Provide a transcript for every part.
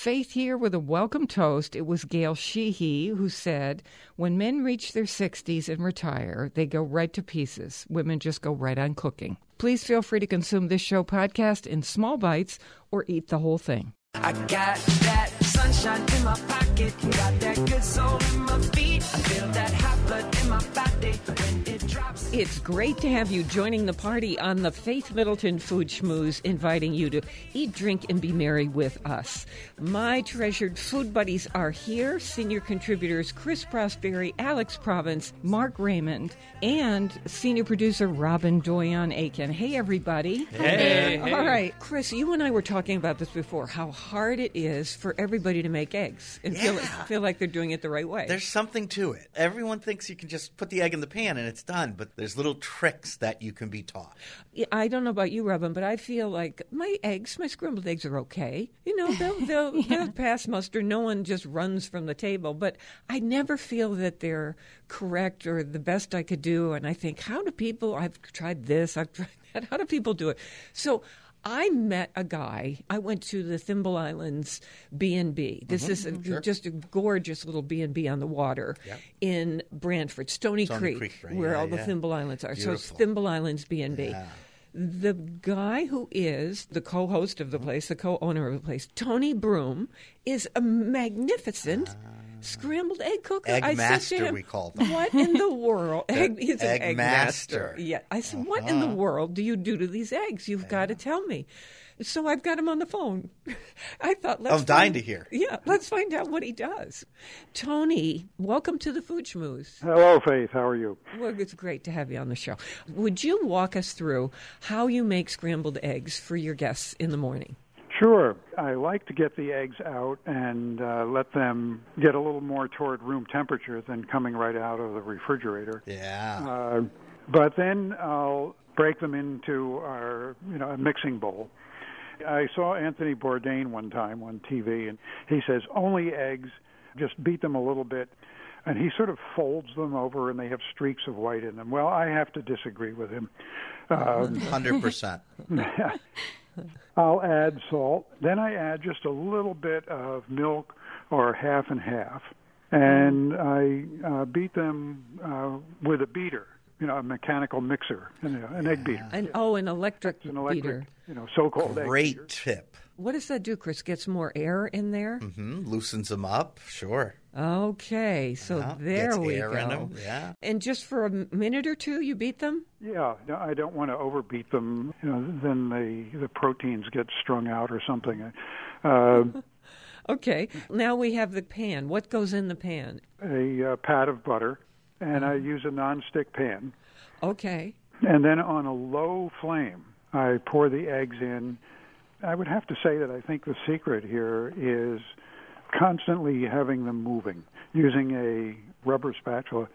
Faith here with a welcome toast. It was Gail Sheehy who said, When men reach their 60s and retire, they go right to pieces. Women just go right on cooking. Please feel free to consume this show podcast in small bites or eat the whole thing. I got that sunshine in my pocket, got that good soul in my feet. I feel that hot blood in my body. It's great to have you joining the party on the Faith Middleton Food Schmooze, inviting you to eat, drink, and be merry with us. My treasured food buddies are here senior contributors Chris Prosperi, Alex Province, Mark Raymond, and senior producer Robin Doyon Aiken. Hey, everybody. Hey. All right. Chris, you and I were talking about this before how hard it is for everybody to make eggs and feel, feel like they're doing it the right way. There's something to it. Everyone thinks you can just put the egg in the pan and it's done, but there's little tricks that you can be taught. Yeah, I don't know about you, Robin, but I feel like my eggs, my scrambled eggs are okay. You know, they'll they'll, they'll pass muster. No one just runs from the table, but I never feel that they're correct or the best I could do. And I think, how do people? I've tried this, I've tried that. How do people do it? So. I met a guy. I went to the Thimble Islands B and B. This mm-hmm. is a, mm-hmm. just a gorgeous little B and B on the water in Branford, Stony, Stony Creek, Creek, right, where yeah, all the yeah. Thimble Islands are. So it's Thimble Islands B and B. The guy who is the co host of the mm-hmm. place, the co owner of the place, Tony Broom, is a magnificent ah. Scrambled egg cooker. Egg I said master, to him, we call them. What in the world? Egg, he's an egg egg master. Yeah. I said, What in the Uh-huh. world do you do to these eggs? You've got to tell me. So I've got him on the phone. I thought, let's I'm dying find- to hear. Yeah, let's find out what he does. Tony, welcome to the Food Schmooze. Hello, Faith. How are you? Well, it's great to have you on the show. Would you walk us through how you make scrambled eggs for your guests in the morning? Sure. I like to get the eggs out and uh, let them get a little more toward room temperature than coming right out of the refrigerator. Yeah. Uh, but then I'll break them into our, you know, a mixing bowl. I saw Anthony Bourdain one time on TV, and he says only eggs. Just beat them a little bit, and he sort of folds them over, and they have streaks of white in them. Well, I have to disagree with him. Um, 100%. I'll add salt. Then I add just a little bit of milk or half and half. And I uh, beat them uh, with a beater, you know, a mechanical mixer, you know, an egg beater. And oh, an electric An electric, beater. you know, so-called egg beater. Great tip. What does that do, Chris? Gets more air in there? hmm Loosens them up, sure. Okay, so Yeah, there gets we air go. in 'em, yeah. And just for a minute or two, you beat them? Yeah, no, I don't want to overbeat them. You know, then the the proteins get strung out or something. Uh, Okay. Now we have the pan. What goes in the pan? a uh, pat of butter, and I use a nonstick pan. Okay. And then on a low flame, I pour the eggs in. I would have to say that I think the secret here is constantly having them moving, using a rubber spatula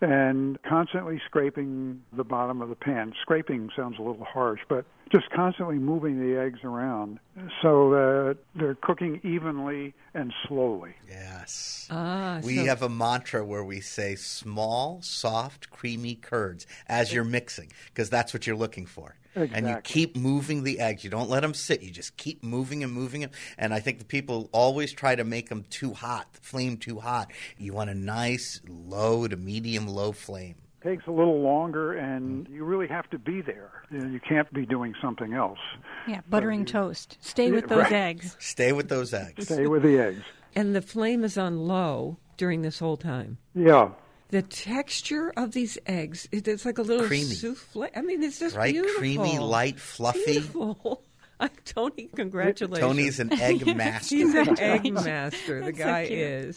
and constantly scraping the bottom of the pan. Scraping sounds a little harsh, but just constantly moving the eggs around so that they're cooking evenly and slowly. Yes. Ah, we so- have a mantra where we say small, soft, creamy curds as you're mixing because that's what you're looking for. And you keep moving the eggs. You don't let them sit. You just keep moving and moving them. And I think the people always try to make them too hot, the flame too hot. You want a nice low to medium low flame. takes a little longer and mm-hmm. you really have to be there. You, know, you can't be doing something else. Yeah, buttering toast. Stay with those right. eggs. Stay with those eggs. Stay with the eggs. And the flame is on low during this whole time. Yeah. The texture of these eggs, it- it's like a little Creamy. souffle. I mean, it's just Right? beautiful. Creamy, light, fluffy. Beautiful. I, Tony, congratulations. Tony's an egg master. He's an egg master. The That's so guy cute. is.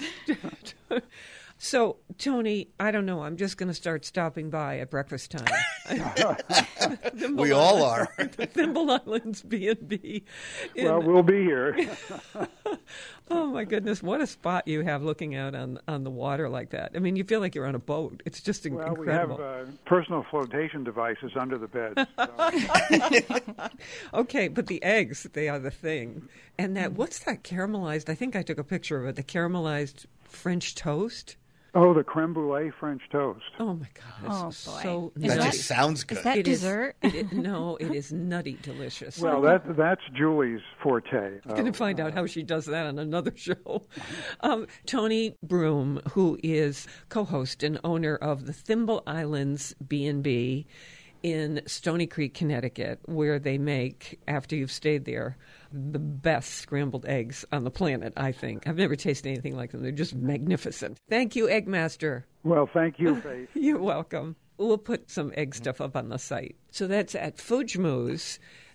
So, Tony, I don't know. I'm just going to start stopping by at breakfast time. Thimble we all are. the Thimble Islands B and B. Well, we'll be here. Oh my goodness, what a spot you have looking out on on the water like that. I mean, you feel like you're on a boat. It's just in- Well, we have uh, personal flotation devices under the bed. So, Okay, but the eggs, they are the thing. And that what's that caramelized? I think I took a picture of it. The caramelized French toast. Oh, the creme brulee French toast. Oh my God, Oh, boy. so Is that that- just sounds good. Is that It is- dessert? it is- no, it is nutty delicious. Well, that that's Julie's forte. I'm going to find out how she does that on another show. Um, Tony Broom, who is co-host and owner of the Thimble Islands B&B in Stony Creek, Connecticut, where they make, after you've stayed there, the best scrambled eggs on the planet, I think. I've never tasted anything like them. They're just magnificent. Thank you, Eggmaster. Well, thank you, Faith. You're welcome. We'll put some egg stuff up on the site. So that's at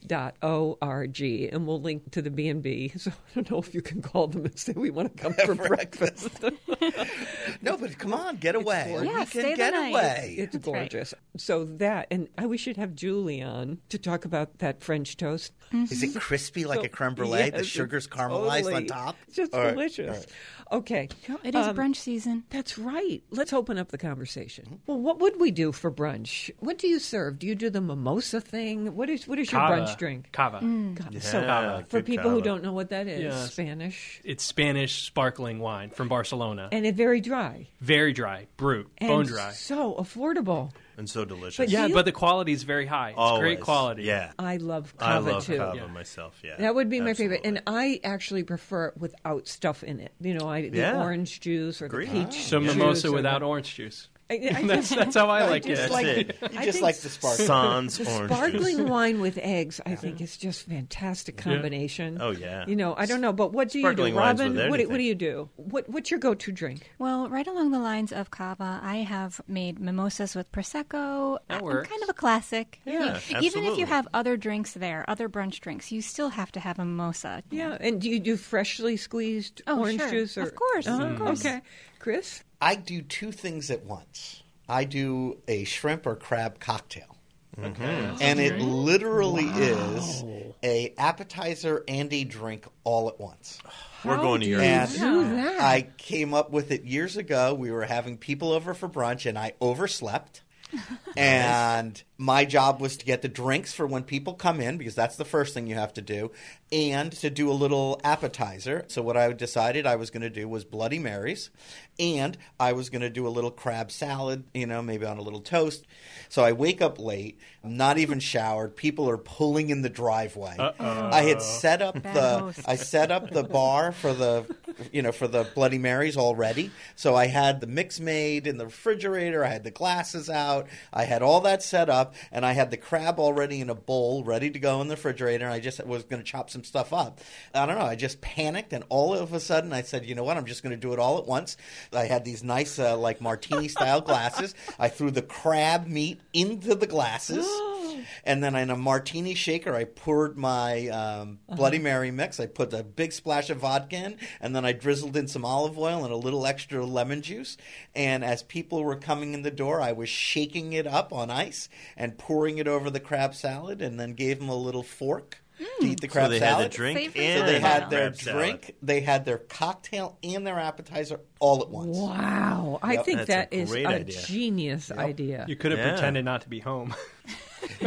foodschmooze.org, and we'll link to the B&B. So I don't know if you can call them and say we want to come for breakfast. no, but come on, get away. gorgeous. Yeah, we stay can the get night. away. It's That's right. gorgeous. So that, and I, we should have Julie on to talk about that French toast. Is it crispy like So- a creme brulee? Yes, the it's sugar's caramelized totally- on top? It's just All right, delicious. all right. Okay. Well, it is Um, brunch season. That's right. Let's open up the conversation. Mm-hmm. Well, what would we do for brunch? What do you serve? Do you do the mimosa thing? What is what is your Cava. brunch Uh, drink? Cava. Mm. Cava. so, Yeah, for good people who cava. don't know what that is, Yes. Spanish, It's Spanish sparkling wine from Barcelona. and it's very dry, Very dry, brut, and bone dry. so affordable. and so delicious. But Yeah, you- but the quality is very high. It's Always. great quality. Yeah, I love cava. I cava love too. cava Yeah. myself. Yeah, That would be my favorite, and I actually prefer it without stuff in it. You know, I the Yeah. orange juice or Agreed. the peach. So juice mimosa or without orange juice. I, I That's, that's how I I like just it. like it. You I just like the sparkling. Sans The orange sparkling juice. wine with eggs, I think, is just fantastic combination. Oh, yeah. You know, I don't know, but what do you do, Robin? What, do- what do you do? What What's your go-to drink? Well, right along the lines of cava, I have made mimosas with prosecco. That I'm works. kind of a classic. Yeah, You- Even if you have other drinks there, other brunch drinks, you still have to have a mimosa. Yeah, and do you do freshly squeezed Oh, orange sure. juice? Or, Of course, of Uh-huh, course. Okay, Chris. I do two things at once. I do a shrimp or crab cocktail. Okay. And it literally is a appetizer and a drink all at once. We're going to your And do that? I came up with it years ago. We were having people over for brunch, and I overslept. and my job was to get the drinks for when people come in because that's the first thing you have to do and to do a little appetizer. So what i decided i was going to do was bloody marys and i was going to do a little crab salad you know maybe on a little toast. So i wake up late i'm not even showered people are pulling in the driveway. I had set up Bad the host. i set up the bar for the you know for the bloody marys already. So i had the mix made in the refrigerator i had the glasses out i had all that set up and i had the crab already in a bowl ready to go in the refrigerator and i just was going to chop some stuff up. I don't know i just panicked and all of a sudden i said you know what? I'm just going to do it all at once. I had these nice uh, like martini style glasses. I threw the crab meat into the glasses and then in a martini shaker, I poured my um, Bloody Mary mix. I put a big splash of vodka in, and then I drizzled in some olive oil and a little extra lemon juice. And as people were coming in the door, I was shaking it up on ice and pouring it over the crab salad, and then gave them a little fork to eat the crab so they salad. had the drink Favorite and So they had their crab salad. drink, they had their cocktail, and their appetizer all at once. Wow, I Yep. think That's that a is a idea. genius idea. You could have Yeah. pretended not to be home.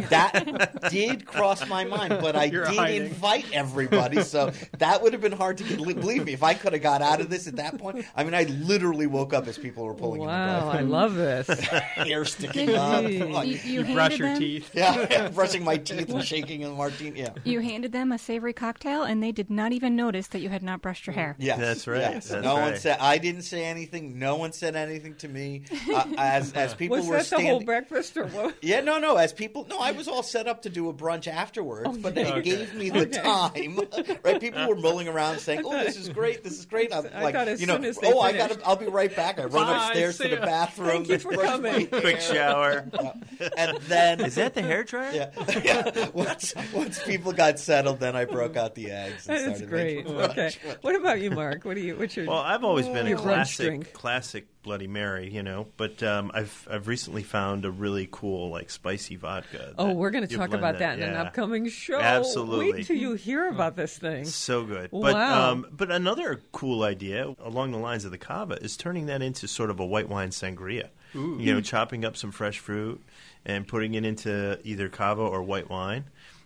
That did cross my mind, but I You're did hiding. invite everybody, so that would have been hard to get. Believe me, if I could have got out of this at that point, I mean, I literally woke up as people were pulling Wow, I in love this. the driveway, hair sticking up, You, like, you You brush your them, teeth. yeah, brushing my teeth and shaking in martini. Yeah, You handed them a savory cocktail, and they did not even notice that you had not brushed your hair. yes, That's right, yes. that's no one said. I didn't say anything. No one said anything to me. Uh, as as people Was were that the standing. whole breakfast or what? Yeah, no, no. As people, no, I was all set up to do a brunch afterwards, oh, but they Okay. gave me the time. Right? People were mulling around saying, "Oh, this is great. This is great." I'm I like, thought as you know, soon as they oh, I finished. got. to I'll be right back. I run Bye, upstairs to the ya. bathroom. Thank you for brush coming. Quick hair. shower. and then Is that the hair dryer? Yeah, yeah. Once once people got settled, then I broke out the eggs. And That is started great. Okay, what about you, Mark? What do you? What's your? Well, I've always been a Your brunch classic, classic Bloody Mary, you know. But um, I've I've recently found a really cool like spicy vodka. oh, we're going to talk about that in an upcoming show. Absolutely. Wait till you hear about this thing. So good. But Wow. um, but another cool idea along the lines of the cava is turning that into sort of a white wine sangria. Ooh. You know, chopping up some fresh fruit and putting it into either cava or white wine.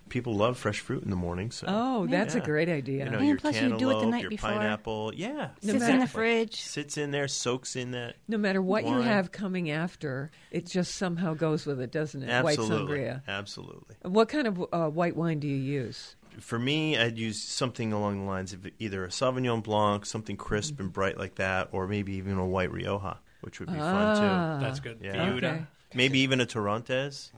People love fresh fruit in the morning. So Oh, that's a great idea. you know And plus you do it the cantaloupe, night your before. pineapple. Yeah, No Sits in the fridge. sits in there, soaks in that. no matter what you have coming after, it just somehow goes with it, doesn't it? Absolutely, White sangria. absolutely. What kind of uh, white wine do you use? For me, I'd use something along the lines of either a Sauvignon Blanc, something crisp and bright like that, or maybe even a white Rioja, which would be fun too. That's good. Yeah. Viura. Okay. Maybe even a Torrontes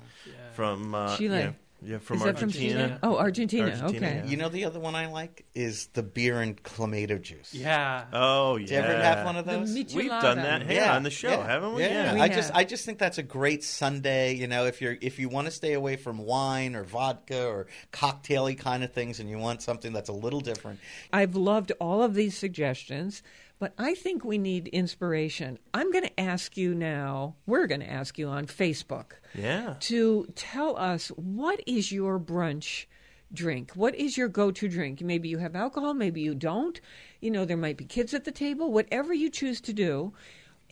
from uh, Chile. Yeah, yeah, from Is that from Argentina. Chile? Oh, Argentina. Argentina, okay. yeah. You know the other one I like is the beer and clamato juice. Yeah. Oh yeah. Did you ever have one of The those? Michelada. We've done that hey, on the show, haven't we? Yeah, We I just. I just think that's a great Sunday. You know, if you're if you want to stay away from wine or vodka or cocktaily kind of things, and you want something that's a little different, I've loved all of these suggestions, but I think we need inspiration. I'm going to ask you now, we're going to ask you on Facebook Yeah. to tell us what is your brunch drink? What is your go to drink? Maybe you have alcohol, maybe you don't. You know, there might be kids at the table, whatever you choose to do.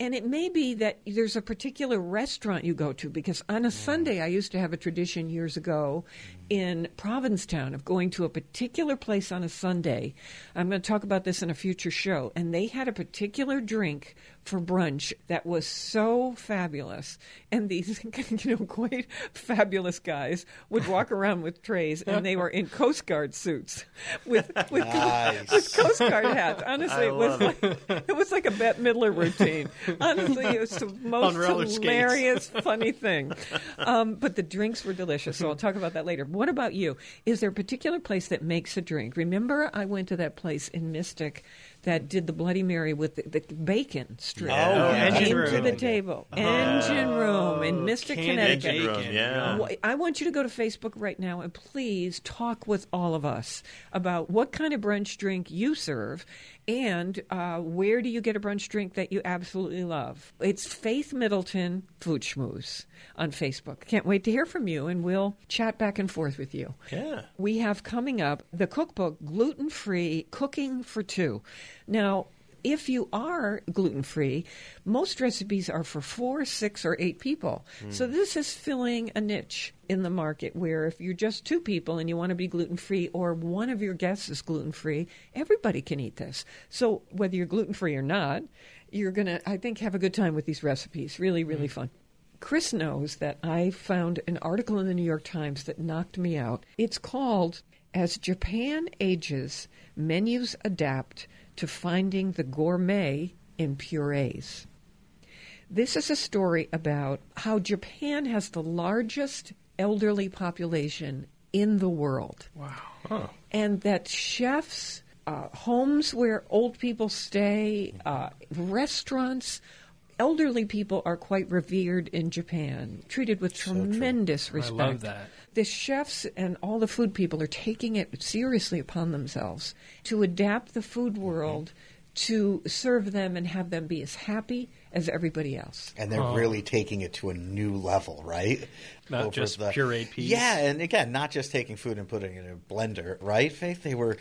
And it may be that there's a particular restaurant you go to because on a mm. Sunday, I used to have a tradition years ago in Provincetown of going to a particular place on a Sunday. I'm going to talk about this in a future show. And they had a particular drink for brunch that was so fabulous. And these, you know, quite fabulous guys would walk around with trays and they were in Coast Guard suits with, with, Nice. with Coast Guard hats. Honestly, I it was like it was like a Bette Midler routine. Honestly, it was the most roller skates. hilarious, funny thing. Um, but the drinks were delicious, so I'll talk about that later. What about you? Is there a particular place that makes a drink? Remember, I went to that place in Mystic that did the Bloody Mary with the, the bacon strip. Oh, yeah. Engine Came room. to the table. Oh. Engine room in Mystic, Connecticut. Engine room, yeah. I want you to go to Facebook right now and please talk with all of us about what kind of brunch drink you serve and uh, where do you get a brunch drink that you absolutely love. It's Faith Middleton Food Schmooze on Facebook. Can't wait to hear from you and we'll chat back and forth with you. Yeah. We have coming up the cookbook Gluten Free Cooking for Two. Now, if you are gluten free, most recipes are for four, six, or eight people. So hmm. this is filling a niche in the market where if you're just two people and you want to be gluten free or one of your guests is gluten free, everybody can eat this. So whether you're gluten free or not, you're going to, I think, have a good time with these recipes. Really, really hmm. fun. Chris knows that I found an article in the New York Times that knocked me out. It's called As Japan Ages, Menus Adapt to Finding the Gourmet in Purees. This is a story about how Japan has the largest elderly population in the world. Wow. And that chefs, uh, homes where old people stay, uh, restaurants, elderly people are quite revered in Japan, treated with tremendous I respect. love that. The chefs and all the food people are taking it seriously upon themselves to adapt the food mm-hmm. world to serve them and have them be as happy as everybody else. and they're really taking it to a new level, right? Not just the, pureed peas. Yeah, and again, not just taking food and putting it in a blender, right? Faith, they were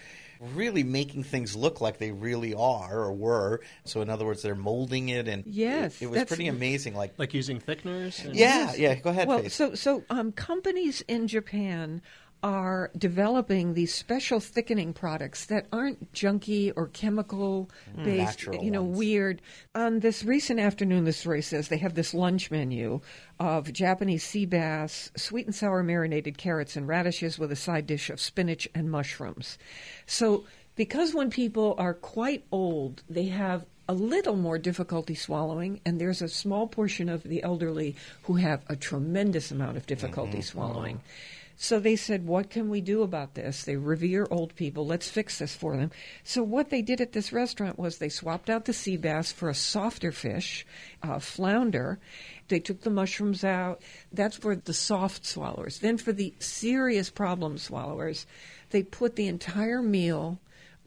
really making things look like they really are or were. So, in other words, they're molding it, and Yes, it, it was pretty amazing. Like, Like using thickeners? and- yeah, yeah. Go ahead, Well, Faith. so so um, companies in Japan are developing these special thickening products that aren't junky or chemical mm, based, Natural you know, ones. weird. On this recent afternoon, this story says they have this lunch menu of Japanese sea bass, sweet and sour marinated carrots and radishes with a side dish of spinach and mushrooms. So, because when people are quite old, they have a little more difficulty swallowing, and there's a small portion of the elderly who have a tremendous amount of difficulty mm-hmm. swallowing. Oh. So they said, What can we do about this? They revere old people. Let's fix this for them. So, what they did at this restaurant was they swapped out the sea bass for a softer fish, uh, flounder. They took the mushrooms out. That's for the soft swallowers. Then, for the serious problem swallowers, they put the entire meal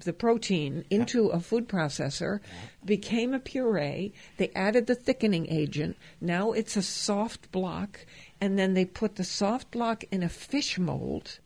the protein into a food processor, became a puree. They added the thickening agent. Now it's a soft block, and then they put the soft block in a fish mold.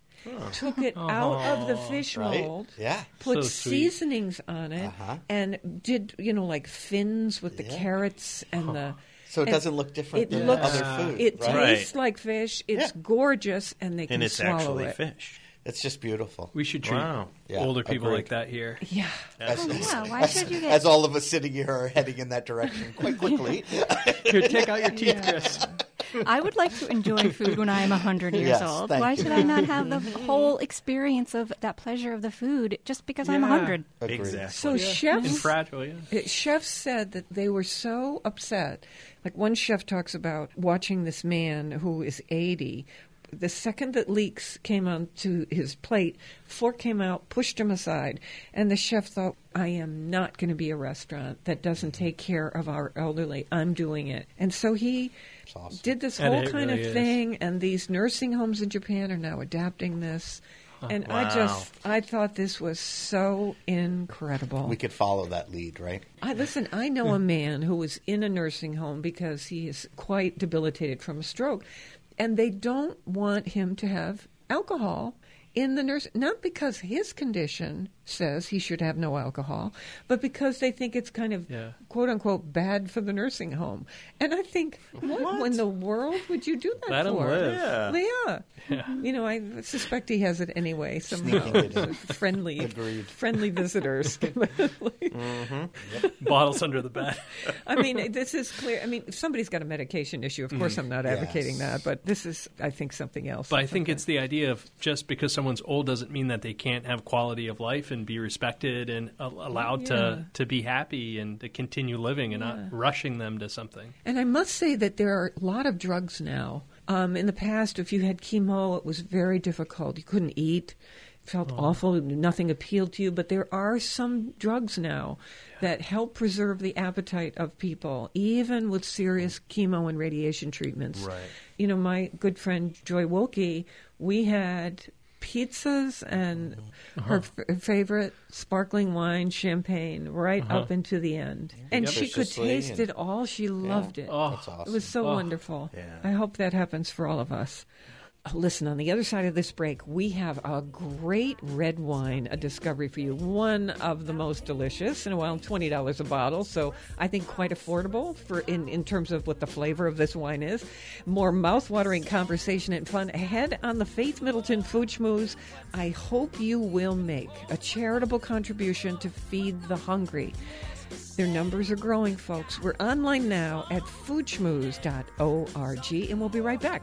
Took it out of the fish Right? mold, Yeah. put So seasonings on it, Uh-huh. and did you know like fins with the Yeah. carrots and the So it And doesn't look different it than looks- other food. It right? Right. tastes like fish. It's Yeah. gorgeous, and they can and it's swallow actually it. fish. It's just beautiful. We should treat Wow. Yeah, older people agreed. like that here. Yeah. As, Oh, yeah, why as- should you get- as all of us sitting here are heading in that direction quite quickly. Here, take out your teeth, Chris. I would like to enjoy food when I am 100 years Yes, old. Why you. should I not have the whole experience of that pleasure of the food just because I'm Yeah. 100? Agreed. Exactly. So And chefs fragile, yeah. Chefs said that they were so upset. Like one chef talks about watching this man who is 80. The second that leeks came onto his plate, fork came out, pushed him aside, and the chef thought, "I am not going to be a restaurant that doesn't take care of our elderly. I'm doing it." And so he awesome. did this whole kind really of is. thing, and these nursing homes in Japan are now adapting this. Oh, and I just, I thought this was so incredible. We could follow that lead, right? I listen. I know a man who was in a nursing home because he is quite debilitated from a stroke, and they don't want him to have alcohol in the nurse. Not because his condition says he should have no alcohol, but because they think it's kind of Yeah. quote unquote bad for the nursing home. And I think, what, in the world would you do that Let him for? live. Yeah. Yeah. You know, I suspect he has it anyway somehow. Sneaking it in. friendly, Agreed. friendly visitors. Mm-hmm. Bottles under the bed. I mean, this is clear. I mean, if somebody's got a medication issue, of course, mm. I'm not advocating Yes. that, but this is, I think, something else. But I think it's the idea of just because someone's old doesn't mean that they can't have quality of life and be respected and a- allowed Yeah. to, to be happy and to continue living and Yeah. not rushing them to something. And I must say that there are a lot of drugs now. Um, in the past, if you had chemo, it was very difficult. You couldn't eat, felt awful, nothing appealed to you. But there are some drugs now that help preserve the appetite of people, even with serious chemo and radiation treatments. Right. You know, my good friend Joy Wilkie, we had pizzas and her f- favorite sparkling wine, champagne, right up into the end. And she could taste and- it all. She loved it. Oh, That's awesome. It was so Oh. wonderful. Yeah. I hope that happens for all of us. Listen, on the other side of this break, we have a great red wine, a discovery for you. One of the most delicious, and twenty dollars a bottle. So I think quite affordable for in, in terms of what the flavor of this wine is. More mouth-watering conversation and fun ahead on the Faith Middleton Food Schmooze. I hope you will make a charitable contribution to feed the hungry. Their numbers are growing, folks. We're online now at foodschmooze.org, and we'll be right back.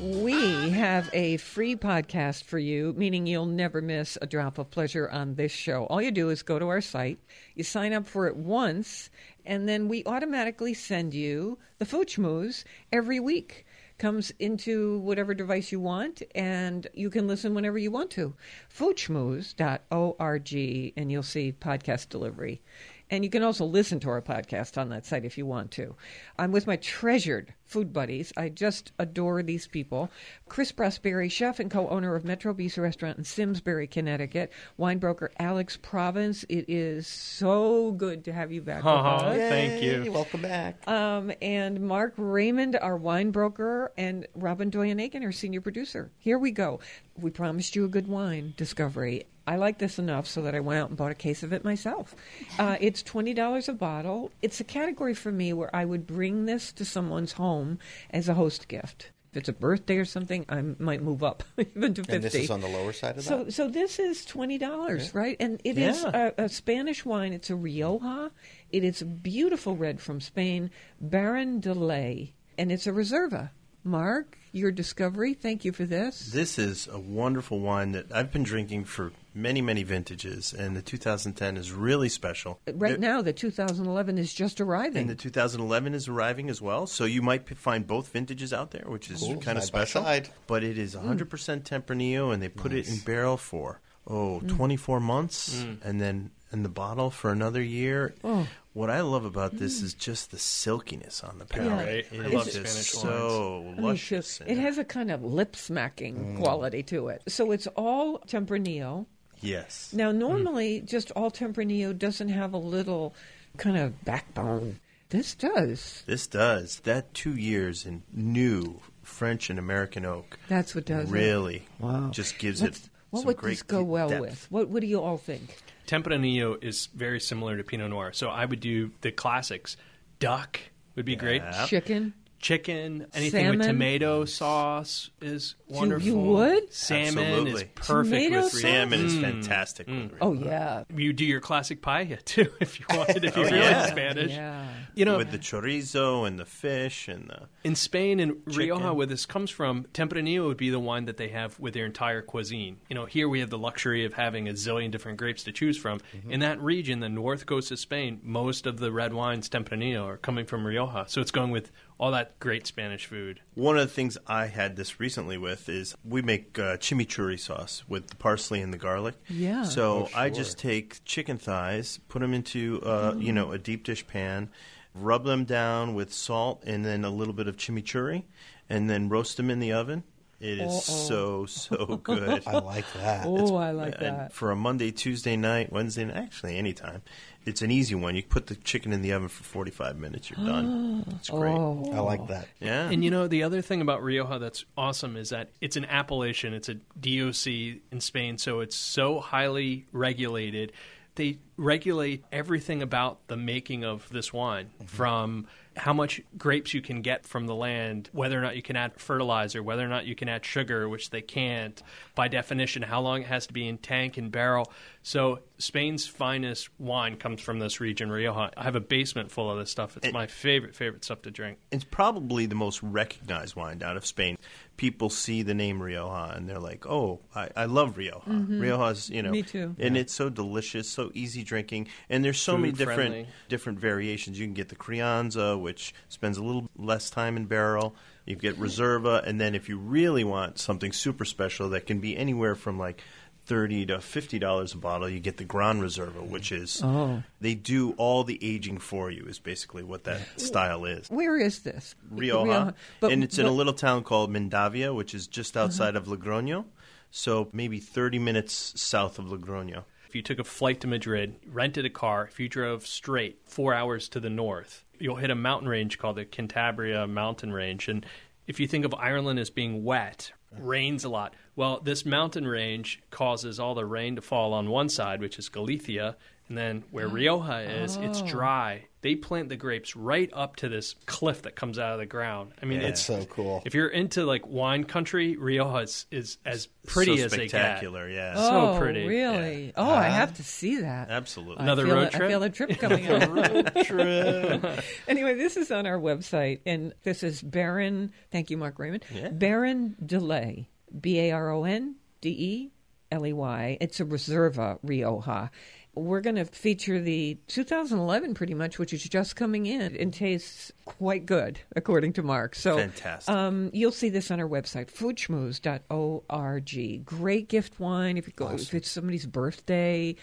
We have a free podcast for you, meaning you'll never miss a drop of pleasure on this show. All you do is go to our site, you sign up for it once, and then we automatically send you the Food every week. Comes into whatever device you want, and you can listen whenever you want to. Foodschmooze.org, and you'll see podcast delivery. And you can also listen to our podcast on that site if you want to. I'm with my treasured food buddies. I just adore these people. Chris Prosperi, chef and co owner of Metro Bisa Restaurant in Simsbury, Connecticut. Wine broker Alex Province. It is so good to have you back with us. thank you. Welcome back. Um, and Mark Raymond, our wine broker, and Robin Doyon-Aiken, our senior producer. Here we go. We promised you a good wine discovery. I like this enough so that I went out and bought a case of it myself. Uh, it's twenty dollars a bottle. It's a category for me where I would bring this to someone's home as a host gift. If it's a birthday or something, I might move up even to fifty. And this is on the lower side of So, that. so so this is twenty dollars, right? And it is Yeah. a, a Spanish wine. It's a Rioja. It is a beautiful red from Spain, Baron de Ley, and it's a Reserva. Mark, your discovery. Thank you for this. This is a wonderful wine that I've been drinking for many, many vintages, and the 2010 is really special. Uh, right There- now, the 2011 is just arriving. And the 2011 is arriving as well, so you might p- find both vintages out there, which is Cool, kind of special. side. But it is 100% mm. Tempranillo, and they put it in barrel for oh mm. 24 months, mm. and then in the bottle for another year. Oh. What I love about this mm. is just the silkiness on the palate. Yeah. Right. It I love just Spanish so I mean, luscious. it has a kind of lip smacking mm. quality to it. So it's all Tempranillo. yes. Now, mm. normally, just all Tempranillo doesn't have a little kind of backbone. This does. This does that two years in new French and American oak. That's what does it. really Wow. just gives What's- it. What some would great this go well depth. with? What What do you all think? Tempranillo is very similar to Pinot Noir. So I would do the classics. Duck would be great. Chicken. Chicken, anything Salmon? with tomato sauce is wonderful. you would? Salmon is Absolutely. perfect Tomato with sauce? Salmon is Mm. fantastic. with Oh yeah. You do your classic paella too, if you wanted. If you Oh, really yeah. Spanish, Yeah. you know, with the chorizo and the fish and the in Spain and Rioja, Chicken. where this comes from, Tempranillo would be the wine that they have with their entire cuisine. You know, here we have the luxury of having a zillion different grapes to choose from. Mm-hmm. In that region, the north coast of Spain, most of the red wines Tempranillo are coming from Rioja. So it's going with all that great Spanish food. One of the things I had this recently with is we make uh, chimichurri sauce with the parsley and the garlic. Yeah. So Oh, I just take chicken thighs, put them into uh, you know a deep dish pan, rub them down with salt and then a little bit of chimichurri, and then roast them in the oven. It is so so good. I like that. Oh, I like And that. for a Monday, Tuesday night, Wednesday, night, actually anytime. It's an easy one. You put the chicken in the oven for 45 minutes, you're done. It's great. Oh. I like that. Yeah. And you know, the other thing about Rioja that's awesome is that it's an appellation, it's a DOC in Spain, so it's so highly regulated. They regulate everything about the making of this wine mm-hmm. from how much grapes you can get from the land, whether or not you can add fertilizer, whether or not you can add sugar, which they can't, by definition, how long it has to be in tank and barrel. So Spain's finest wine comes from this region, Rioja. I have a basement full of this stuff. It's And- my favorite, favorite stuff to drink. it's probably the most recognized wine out of Spain. People see the name Rioja and they're like, "Oh, I, I love Rioja. Mm-hmm. Rioja's, you know, Me too. And it's so delicious, so easy drinking, and there's so many different friendly. different variations. You can get the Crianza, which spends a little less time in barrel. You get Reserva, and then if you really want something super special, that can be anywhere from like. Thirty to fifty dollars a bottle. You get the Gran Reserva, which is Oh. they do all the aging for you. Is basically what that style is. Where is this? Rioja, But- and it's in a little town called Mendavia, which is just uh-huh. outside of Logroño. So maybe 30 minutes south of Logroño. If you took a flight to Madrid, rented a car, if you drove straight four hours to the north, you'll hit a mountain range called the Cantabria Mountain Range. And if you think of Ireland as being wet, rains a lot. Well, this mountain range causes all the rain to fall on one side, which is Galicia, and then where oh. Rioja is, it's oh. dry. They plant the grapes right up to this cliff that comes out of the ground. I mean, Yeah. it's So cool. If you're into like wine country, Rioja is, is as pretty so as they get. spectacular, yeah. Oh, so pretty. Really? Oh, I uh-huh. have to see that. Absolutely. Another I feel road a- I trip? feel a trip coming up. anyway, this is on our website, and this is Baron. Thank you, Mark Raymond. Yeah. Baron de Ley, B A R O N D E L E Y. It's a Reserva Rioja. We're going to feature the 2011 pretty much, which is just coming in and tastes quite good, according to Mark. So, Fantastic. Um, you'll see this on our website, foodschmooze.org. Great gift wine if you go if it's somebody's birthday.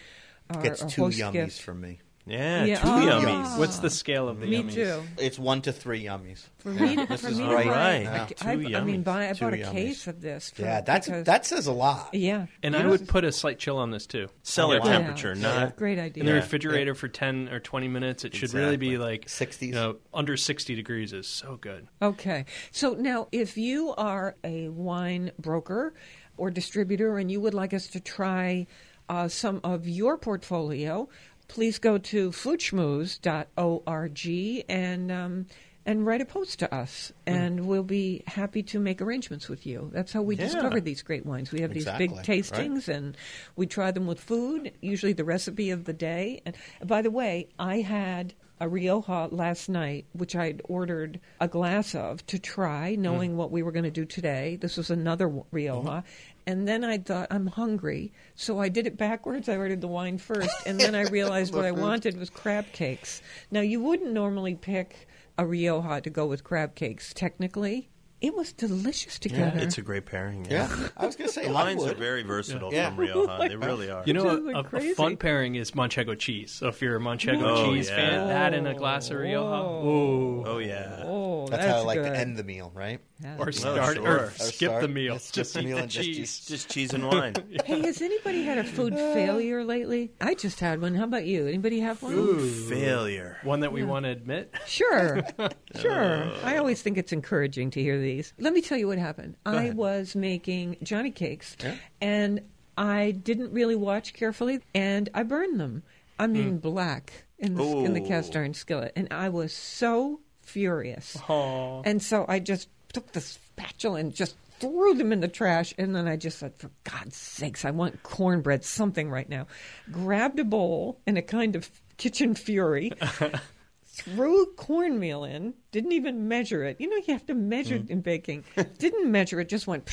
Or, Gets a two host yummies gift. from me. Yeah, Yeah. two Oh. yummies. What's the scale of the Me yummies? too. It's one to three yummies. For me, to, This for is me right. to buy, Right. I, Yeah. I, Two I mean, yummies. buy, I Two bought a yummies. case of this. For, Yeah, that's because, that says a lot. yeah. And Yeah. I would put a slight chill on this too. Cellar Wow. temperature, Yeah. not. great idea. In the Yeah. refrigerator for 10 or 20 minutes. It should really be Exactly. like 60s. You know, under 60 degrees is so good. Okay. So now, if you are a wine broker or distributor and you would like us to try uh, some of your portfolio, please go to foodschmooze.org and um, and write a post to us, hmm. and we'll be happy to make arrangements with you. That's how we Yeah. discover these great wines. We have these big Exactly. tastings, and we try them with food. Usually, the recipe of the day. And by the way, I had a Rioja last night, which I'd ordered a glass of to try, knowing hmm. what we were going to do today. This was another w- mm-hmm. Rioja. And then I thought, I'm hungry. So I did it backwards. I ordered the wine first. And then I realized what I wanted was crab cakes. Now, you wouldn't normally pick a Rioja to go with crab cakes, technically. It was delicious together. It's a great pairing. Yeah, I was going to say The I wines are very versatile Yeah. from Rioja. Oh they really are. You know, a, like a- a fun pairing is Manchego cheese. So if you're a Manchego Oh, cheese yeah. fan, that and a glass of Rioja. Ooh. oh yeah. oh, That's, that's, how I like good. to end the meal, right? Yeah. Or start oh, sure. or Or skip start- the meal. It's just the meal the and cheese. cheese. Just cheese and wine. Hey, has anybody had a food uh, failure lately? I just had one. How about you? Anybody have one? Food Failure. One that we want to admit. Sure, sure. Oh. I always think it's encouraging to hear these. Let me tell you what happened. I ahead. was making Johnny cakes, and I didn't really watch carefully, and I burned them. I hmm. mean, black in the, in the cast iron skillet, and I was so furious. Aw. And so I just took the spatula and just threw them in the trash. And then I just said, for God's sakes, I want cornbread, something right now. Grabbed a bowl in a kind of kitchen fury. Threw cornmeal in, didn't even measure it. You know, you have to measure it in baking. Didn't measure it, just went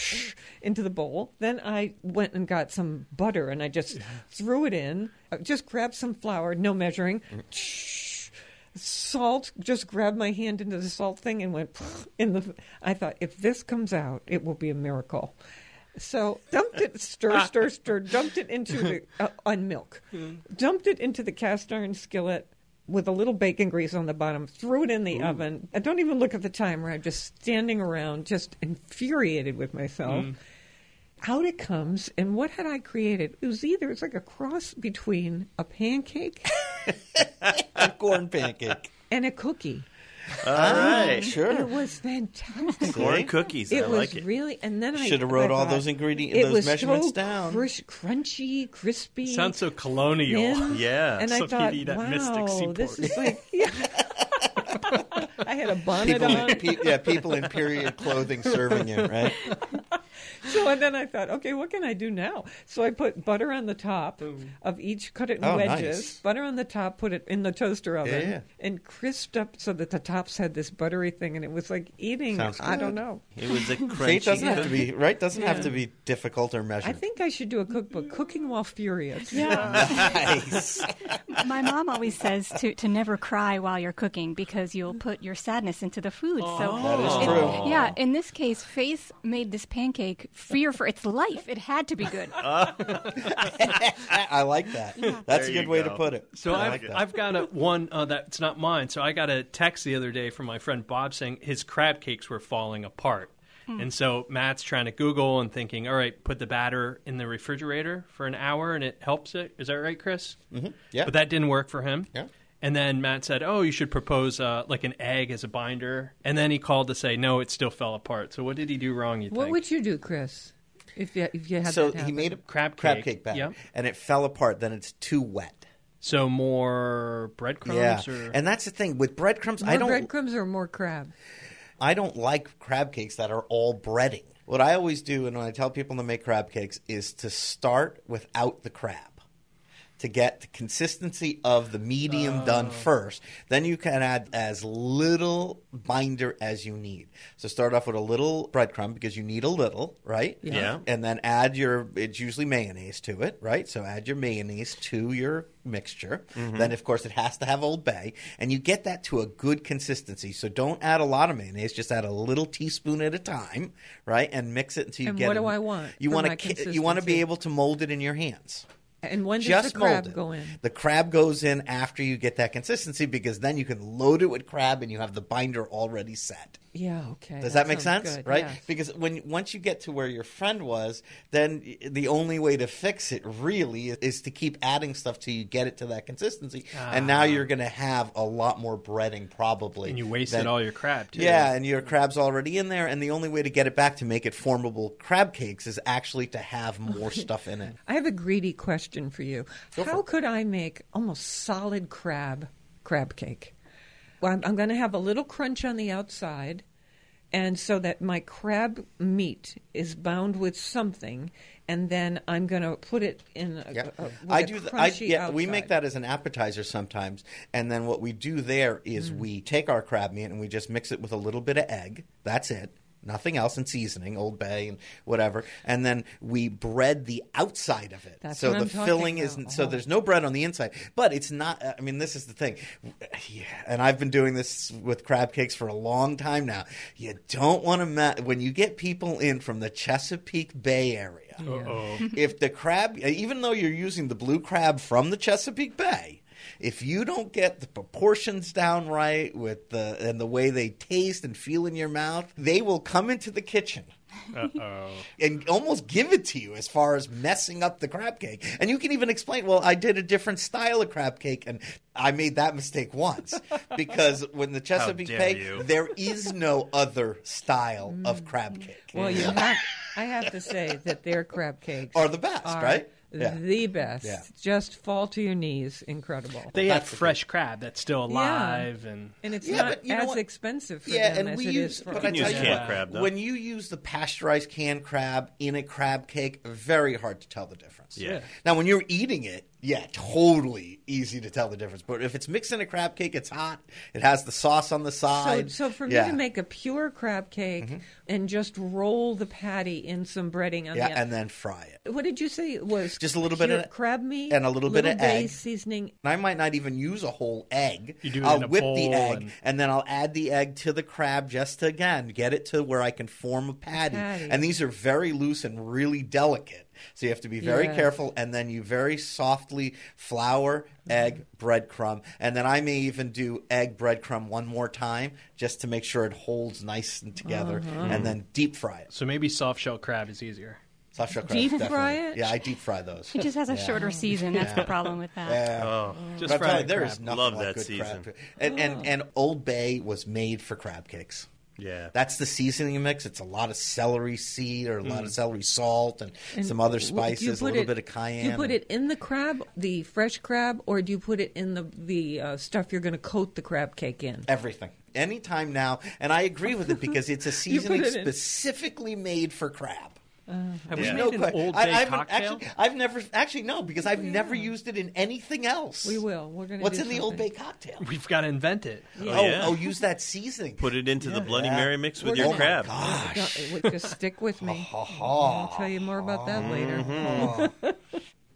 into the bowl. Then I went and got some butter and I just threw it in. I just grabbed some flour, no measuring. Mm. Shh salt just grabbed my hand into the salt thing and went in the i thought if this comes out it will be a miracle so dumped it stir stir stir dumped it into the uh, on milk hmm. dumped it into the cast iron skillet with a little bacon grease on the bottom threw it in the oven. I don't even look at the timer. I'm just standing around just infuriated with myself. Mm. Out it comes and what had i created? It was either it's like a cross between a pancake A corn pancake. and a cookie All oh, right. Sure. It was fantastic. Corn cookies. It I was like it. really, and then I Should have wrote I all thought, those ingredients, it those was measurements so down. crush- crunchy, crispy. Sounds so colonial. thin. Yeah. and I Some thought, that wow, mystic seaport. this is like, yeah. I had a bonnet People, on. pe- yeah, people in period clothing serving it, right? So and then I thought, okay, what can I do now? So I put butter on the top of each, cut it in Oh, wedges. nice. Butter on the top, put it in the toaster oven, Yeah, yeah. and crisped up so that the tops had this buttery thing, and it was like eating. I don't know. It was a See, it doesn't have to be right. Doesn't have to be difficult or measured. I think I should do a cookbook, cooking while furious. nice. My mom always says to, to never cry while you're cooking because you'll put your sadness into the food. So oh. That is it- true. Yeah, in this case, Faith made this pancake fear for its life. It had to be good. I like that. That's There a good way go. to put it. So I I've, like. I've got a one uh, that's not mine. So I got a text the other day from my friend Bob saying his crab cakes were falling apart. And so Matt's trying to Google and thinking, all right, put the batter in the refrigerator for an hour and it helps it. Is that right, Chris? Mm-hmm. Yeah. But that didn't work for him. Yeah. And then Matt said, "Oh, you should propose uh, like an egg as a binder." And then he called to say, "No, it still fell apart." So what did he do wrong? You What think? would you do, Chris, if you if you had so that he made a Crab crab cake. cake batter, Yep. and it fell apart. Then it's too wet. so more breadcrumbs? Yeah, Or... and that's the thing with breadcrumbs. more I don't. breadcrumbs or more crab. I don't like crab cakes that are all breading. What I always do, and when I tell people to make crab cakes, is to start without the crab. To get the consistency of the medium done oh. first, then you can add as little binder as you need. So start off with a little breadcrumb because you need a little, right? Yeah. Yeah. And then add your, it's usually mayonnaise to it, right? So add your mayonnaise to your mixture. Mm-hmm. Then, of course, it has to have Old Bay. And you get that to a good consistency. So don't add a lot of mayonnaise, just add a little teaspoon at a time, right? And mix it until you And get what it- do I want You for want my to you want to be able to mold it in your hands. And when does Just the crab mold it. go in? The crab goes in after you get that consistency because then you can load it with crab and you have the binder already set. Yeah, okay. Does that, make sense? good, Right? yes. Because when once you get to where your friend was, then the only way to fix it really is, is to keep adding stuff till you get it to that consistency. And now uh-huh. you're going to have a lot more breading probably. and you wasted than- all your crab too. Yeah, and your crab's already in there, and the only way to get it back to make it formable crab cakes is actually to have more stuff in it. I have a greedy question for you. Go for How it. could I make almost solid crab crab cake? Well, I'm, I'm going to have a little crunch on the outside, and so that my crab meat is bound with something, and then I'm going to put it in. A, Yeah, a, I do. The, I, yeah, we make that as an appetizer sometimes, and then what we do there is Mm. we take our crab meat and we just mix it with a little bit of egg. That's it. Nothing else in seasoning, Old Bay and whatever, and then we bread the outside of it. That's so what the I'm filling about. isn't. So Oh. there's no bread on the inside, but it's not. I mean, this is the thing. Yeah, and I've been doing this with crab cakes for a long time now. You don't want to ma- when you get people in from the Chesapeake Bay area Uh-oh. if the crab, even though you're using the blue crab from the Chesapeake Bay, if you don't get the proportions down right with the and the way they taste and feel in your mouth, they will come into the kitchen Uh-oh. and almost give it to you as far as messing up the crab cake. And you can even explain, well, I did a different style of crab cake and I made that mistake once because when the Chesapeake dare Bay, you. there is no other style of crab mm. cake. Well, you have. I have to say that their crab cakes Are the best, are right? Yeah. The best. Yeah. Just fall to your knees. Incredible. They have That's the fresh crab that's still alive, and and it's Yeah, not but you know as expensive for Yeah, them and as we it use- but. I use tell you canned what, crab, though. When you use the pasteurized canned crab in a crab cake, very hard to tell the difference. Yeah. Now, when you're eating it, yeah, totally easy to tell the difference. But if it's mixed in a crab cake, it's hot. It has the sauce on the side. so for Yeah. Mm-hmm. me to make a pure crab cake and just roll the patty in some breading on yeah, the and then fry it. what did you say it was? Just a little bit of- crab meat and a little bit of egg. seasoning. And I might not even use a whole egg. You do it I'll in a whip the egg and- and... then I'll add the egg to the crab just to again get it to where I can form a patty. Patty. And these are very loose and really delicate. So you have to be very Yes. careful and then you very softly flour, egg, breadcrumb. And then I may even do egg, breadcrumb one more time just to make sure it holds nice and together Uh-huh. and then deep fry it. so maybe soft shell crab is easier. Soft shell crab, Deep fry it? Yeah, I deep fry those. It just has a shorter season. That's the problem with that. Yeah. Oh, Just But I'm fry telling the there crab. is nothing Love like that good season. crab. And, and and Old Bay was made for crab cakes. Yeah. That's the seasoning mix. It's a lot of celery seed or a Mm. lot of celery salt and, some other W- do you spices, a little it- bit of cayenne. Do you put it in the crab, the fresh crab, or do you put it in the the uh, stuff you're going to coat the crab cake in? Everything. Anytime now. And I agree with it because it's a seasoning it in. specifically made for crab. Have we Yeah. made an que- Old I- Bay I haven't- cocktail? Actually, I've never actually no because I've never used it in anything else. We will. We're going to. What's do in the Old Bay cocktail? We've got to invent it. Oh, yeah. oh, use that seasoning. Put it into the Bloody Yeah. Mary mix with We're your oh my crab. gosh. Don't- Just stick with me. I'll tell you more about that later. Mm-hmm.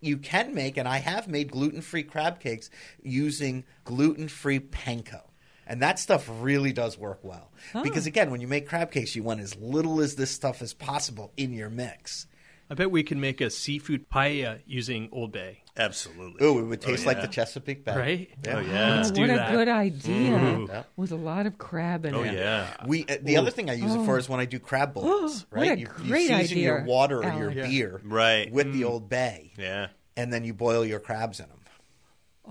you can make, and I have made gluten free crab cakes using gluten free panko. And that stuff really does work well. Because again, when you make crab cakes, you want as little as this stuff as possible in your mix. I bet we can make a seafood paella using Old Bay, Absolutely. Ooh, it would taste like yeah. the Chesapeake Bay. right? Oh yeah. Let's Oh, do what that. a good idea! Ooh. With a lot of crab in Oh it. yeah. We uh, the other thing I use it for is when I do crab bowls, Oh. What right? a you, great you season your idea, water or your Yeah. beer Right. with the Old Bay, Yeah. and then you boil your crabs in them.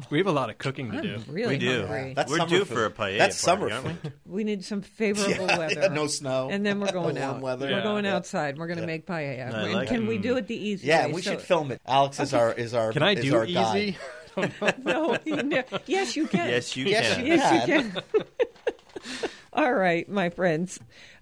We have a lot of cooking to do. I'm really We do. hungry. That's We're summer due food. for a paella That's party, summer aren't we? food. We need some favorable Yeah, weather. no snow. And then we're going Warm out. weather. We're Yeah. going Yeah. outside. We're going to make paella. I And like can it. we mm. do it the easy way? Yeah, way? we So- should film it. Alex is our is our Can I is do our easy? guide. no, you ne- yes, you can. Yes, you Yes, can. you Yes, you can. All right, my friends.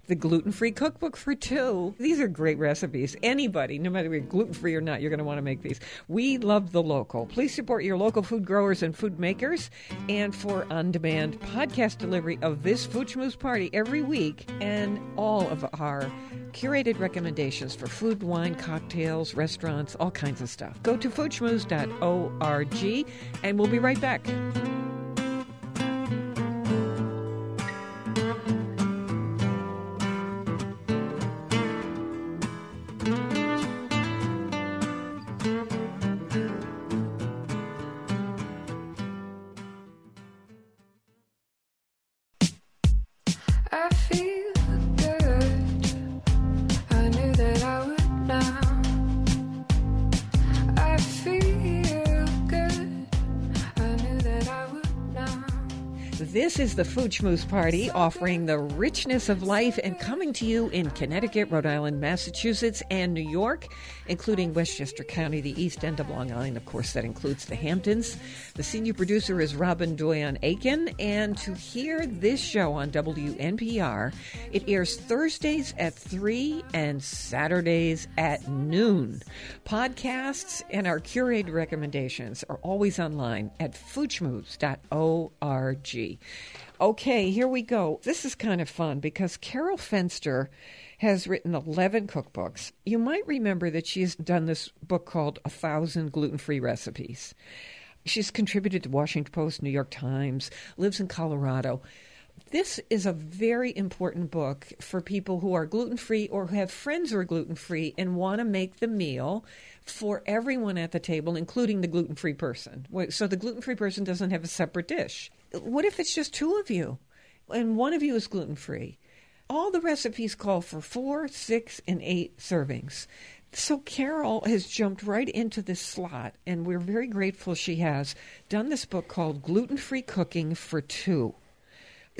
The gluten free cookbook for two. These are great recipes. Anybody, no matter if you're gluten free or not, you're going to want to make these. We love the local. Please support your local food growers and food makers. And for on demand podcast delivery of this Food Schmooze party every week and all of our curated recommendations for food, wine, cocktails, restaurants, all kinds of stuff. Go to foodschmooze.org and we'll be right back. This is the Food Schmooze Party, offering the richness of life and coming to you in Connecticut, Rhode Island, Massachusetts, and New York, including Westchester County, the east end of Long Island. Of course, that includes the Hamptons. The senior producer is Robin Doyon-Aiken, and to hear this show on WNPR, it airs Thursdays at 3 and Saturdays at noon. Podcasts and our curated recommendations are always online at foodschmooze.org. Okay, here we go. This is kind of fun because Carol Fenster has written 11 cookbooks. You might remember that she's done this book called A Thousand Gluten Free Recipes. She's contributed to Washington Post, New York Times, lives in Colorado. This is a very important book for people who are gluten free or who have friends who are gluten free and want to make the meal for everyone at the table, including the gluten free person. So the gluten free person doesn't have a separate dish. What if it's just two of you and one of you is gluten free? All the recipes call for four, six, and eight servings. So Carol has jumped right into this slot, and we're very grateful she has done this book called Gluten Free Cooking for Two.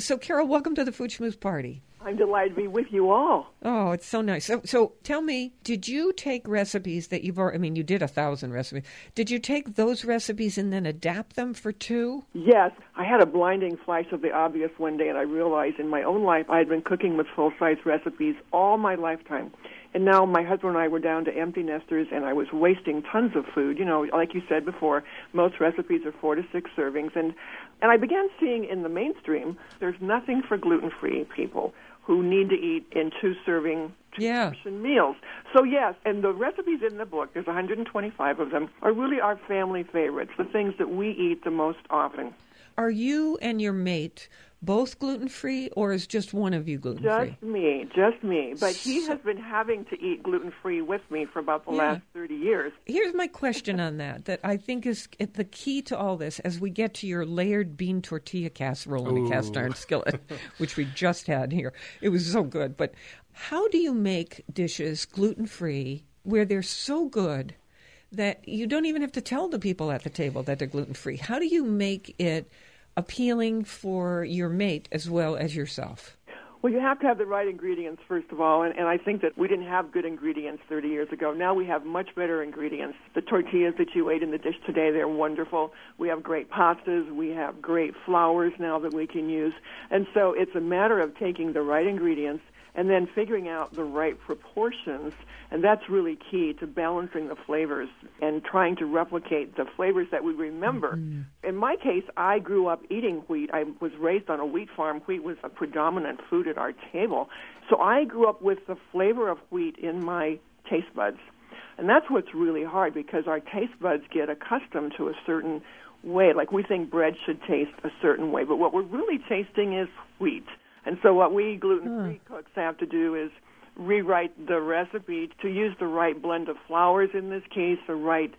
So, Carol, welcome to the Food Schmooze Party. I'm delighted to be with you all. Oh, it's so nice. So, so tell me, did you take recipes that you've already, I mean, you did a thousand recipes. Did you take those recipes and then adapt them for two? Yes, I had a blinding flash of the obvious one day, and I realized in my own life I had been cooking with full size recipes all my lifetime. And now my husband and I were down to empty nesters, and I was wasting tons of food. You know, like you said before, most recipes are four to six servings, and and I began seeing in the mainstream there's nothing for gluten free people who need to eat in two serving two Yeah. meals. So yes, and the recipes in the book, there's 125 of them, are really our family favorites, the things that we eat the most often. Are you and your mate both gluten free, or is just one of you gluten free? Just me, just me. But he has been having to eat gluten free with me for about the Yeah. last 30 years. Here's my question on that, that I think is the key to all this as we get to your layered bean tortilla casserole in a cast iron skillet, which we just had here. It was so good. But how do you make dishes gluten free where they're so good that you don't even have to tell the people at the table that they're gluten free? How do you make it appealing for your mate as well as yourself? Well, you have to have the right ingredients, first of all, and, and I think that we didn't have good ingredients 30 years ago. Now we have much better ingredients. The tortillas that you ate in the dish today, they're wonderful. We have great pastas. We have great flours now that we can use. And so it's a matter of taking the right ingredients and then figuring out the right proportions. And that's really key to balancing the flavors and trying to replicate the flavors that we remember. Mm-hmm. In my case, I grew up eating wheat. I was raised on a wheat farm. Wheat was a predominant food at our table. So I grew up with the flavor of wheat in my taste buds. And that's what's really hard because our taste buds get accustomed to a certain way. Like we think bread should taste a certain way, but what we're really tasting is wheat. And so what we gluten-free cooks have to do is rewrite the recipe to use the right blend of flours in this case, the right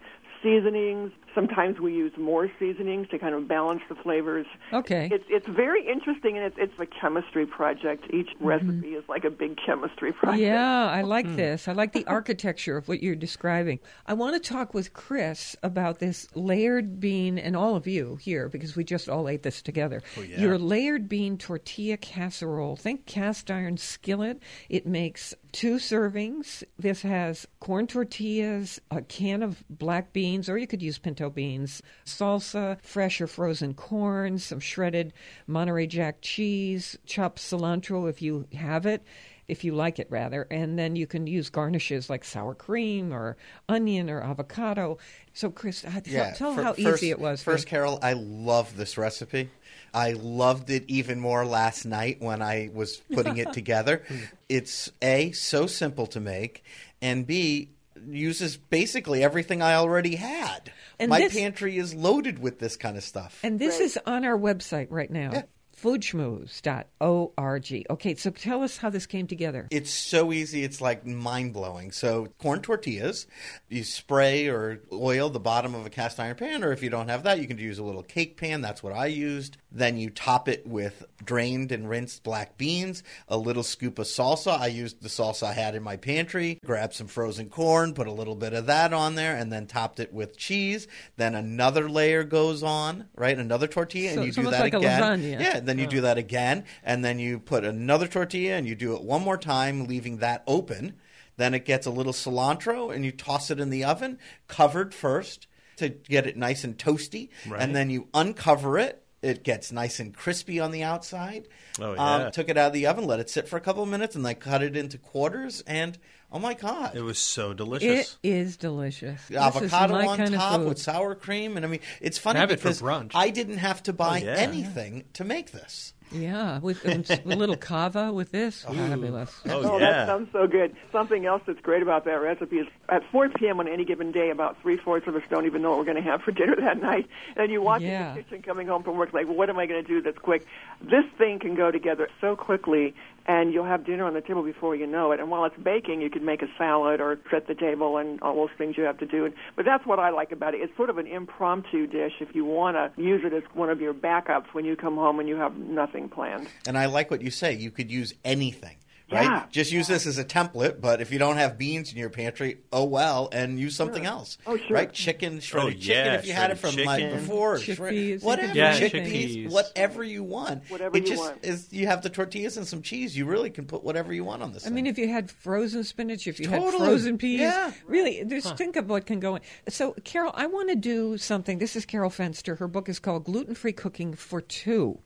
seasonings. Sometimes we use more seasonings to kind of balance the flavors. Okay. It's it's very interesting and it's it's a chemistry project. Each mm-hmm. recipe is like a big chemistry project. Yeah, I like hmm. this. I like the architecture of what you're describing. I want to talk with Chris about this layered bean, and all of you here, because we just all ate this together. Oh, yeah. Your layered bean tortilla casserole. Think cast iron skillet. It makes two servings. This has corn tortillas, a can of black beans, or you could use pinto beans, salsa, fresh or frozen corn, some shredded Monterey Jack cheese, chopped cilantro if you have it if you like it rather and then you can use garnishes like sour cream or onion or avocado so chris uh, tell, Yeah, tell fir- how first- easy it was for First, Carol, I love this recipe. I loved it even more last night when I was putting it together. It's A, so simple to make, and B, uses basically everything I already had. And My this- pantry is loaded with this kind of stuff. and this is on our website right now Yeah. foodschmooze.org okay so tell us how this came together It's so easy, it's like mind blowing. So, corn tortillas, you spray or oil the bottom of a cast iron pan, or if you don't have that, you can use a little cake pan. That's what I used. Then you top it with drained and rinsed black beans, a little scoop of salsa. I used the salsa I had in my pantry, grabbed some frozen corn, put a little bit of that on there, and then topped it with cheese. Then another layer goes on, right? Another tortilla, So and you do that like again. Yeah, then you do that again, and then you put another tortilla and you do it one more time, leaving that open. Then it gets a little cilantro, and you toss it in the oven, covered first to get it nice and toasty, Right. and then you uncover it. It gets nice and crispy on the outside. Oh, Um, yeah. took it out of the oven, let it sit for a couple of minutes, and I cut it into quarters. And oh my god, It was so delicious. It is delicious. This is avocado my on kind of top food. with sour cream, and I mean, it's funny Have it for because brunch. I didn't have to buy Oh, yeah. anything to make this. Yeah, with and a little cava with this. Fabulous. oh, Oh, yeah. that sounds so good. Something else that's great about that recipe is at 4 p.m. on any given day, about three fourths of us don't even know what we're going to have for dinner that night. And you walk Yeah. in the kitchen coming home from work, like, well, what am I going to do that's quick? This thing can go together so quickly, and you'll have dinner on the table before you know it. And while it's baking, you can make a salad or set the table and all those things you have to do. But that's what I like about it. It's sort of an impromptu dish if you want to use it as one of your backups when you come home and you have nothing planned. And I like what you say. You could use anything, right? Yeah. Just use this as a template. But if you don't have beans in your pantry, oh well, and use something else. Oh, sure. Right? Chicken, shredded Oh, chicken yeah, if you had it from shredded like chicken. before, Chickpeas, whatever, could Yeah, chickpeas, chickpeas. whatever you want. Whatever it you just want. is. You have the tortillas and some cheese. You really can put whatever you want on this. I mean, if you had frozen spinach, if you had frozen peas, Yeah. really, just think of what can go in. So, Carol, I want to do something. This is Carol Fenster. Her book is called Gluten Free Cooking for Two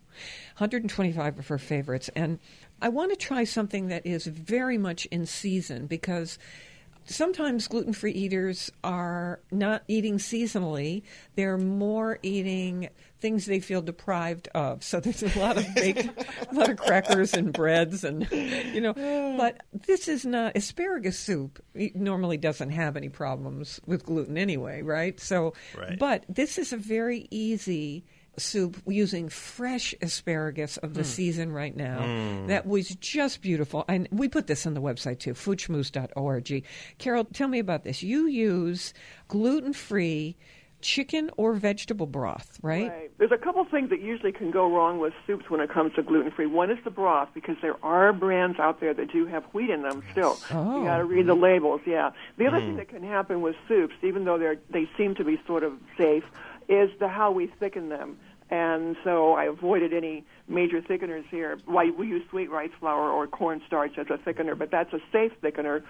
125 of her favorites. And I want to try something that is very much in season because sometimes gluten free eaters are not eating seasonally, they're more eating things they feel deprived of. So there's a lot of baked, a lot of crackers and breads, and you know. But this is not asparagus soup. It normally doesn't have any problems with gluten anyway, right? So, Right. but this is a very easy soup using fresh asparagus of the hmm. season right now. Hmm. That was just beautiful. And we put this on the website too, foodschmooze.org. Carol, tell me about this. You use gluten free chicken or vegetable broth, right? Right. There's a couple things that usually can go wrong with soups when it comes to gluten free. One is the broth because there are brands out there that do have wheat in them still. Oh. You got to read the labels. Yeah. The other hmm. thing that can happen with soups, even though they're they seem to be sort of safe, is the how we thicken them. And so I avoided any major thickeners here. Why we use sweet rice flour or cornstarch as a thickener, but that's a safe thickener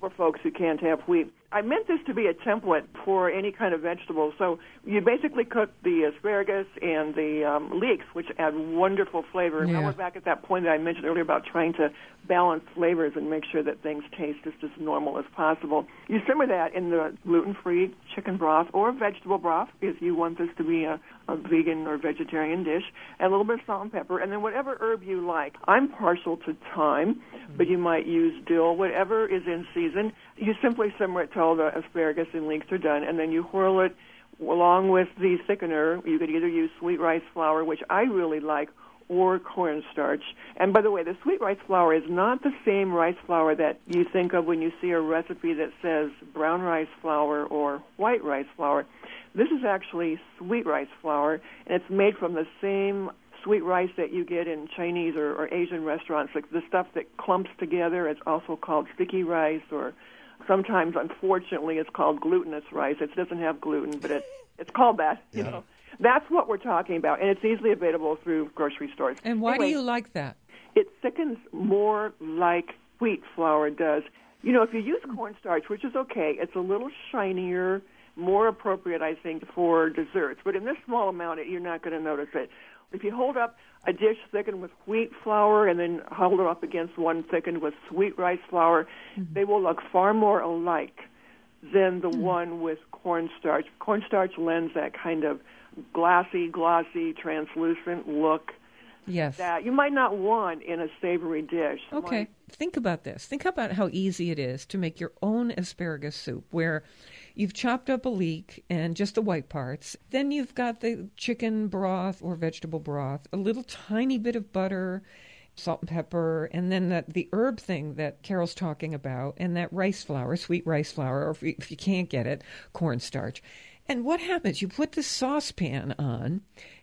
for folks who can't have wheat. I meant this to be a template for any kind of vegetable. So you basically cook the asparagus and the um, leeks, which add wonderful flavor. And I Yeah. went back at that point that I mentioned earlier about trying to balance flavors and make sure that things taste just as normal as possible. You simmer that in the gluten-free chicken broth or vegetable broth if you want this to be a, a vegan or vegetarian dish, and a little bit of salt and pepper, and then whatever herb you like. I'm partial to thyme, but you might use dill, whatever is in season. You simply simmer it till the asparagus and leeks are done, and then you whirl it along with the thickener. You could either use sweet rice flour, which I really like, or cornstarch. And by the way, the sweet rice flour is not the same rice flour that you think of when you see a recipe that says brown rice flour or white rice flour. This is actually sweet rice flour, and it's made from the same sweet rice that you get in Chinese or, or Asian restaurants. Like the stuff that clumps together, it's also called sticky rice, or sometimes, unfortunately, it's called glutinous rice. It doesn't have gluten, but it it's called that. You know, that's what we're talking about, and it's easily available through grocery stores. And why Anyway, do you like that? it thickens more like wheat flour does. You know, if you use cornstarch, which is okay, it's a little shinier, more appropriate, I think, for desserts. But in this small amount, you're not going to notice it. If you hold up a dish thickened with wheat flour and then hold it up against one thickened with sweet rice flour, mm-hmm. they will look far more alike than the mm. one with cornstarch. Cornstarch lends that kind of glassy, glossy, translucent look Yes. that you might not want in a savory dish. Okay. Think about this. Think about how easy it is to make your own asparagus soup where you've chopped up a leek and just the white parts. Then you've got the chicken broth or vegetable broth, a little tiny bit of butter, salt and pepper, and then that the herb thing that Carol's talking about, and that rice flour, sweet rice flour, or if you, if you can't get it, cornstarch. And what happens? You put the saucepan on,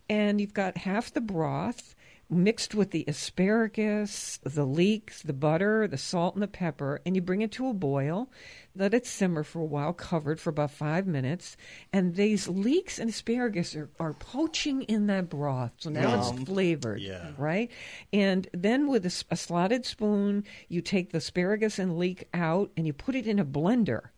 and you've got half the broth mixed with the asparagus, the leeks, the butter, the salt, and the pepper, and you bring it to a boil. Let it simmer for a while, covered for about five minutes. And these leeks and asparagus are, are poaching in that broth. So now Yum. it's flavored, Yeah. right? And then with a slotted spoon, you take the asparagus and leek out and you put it in a blender.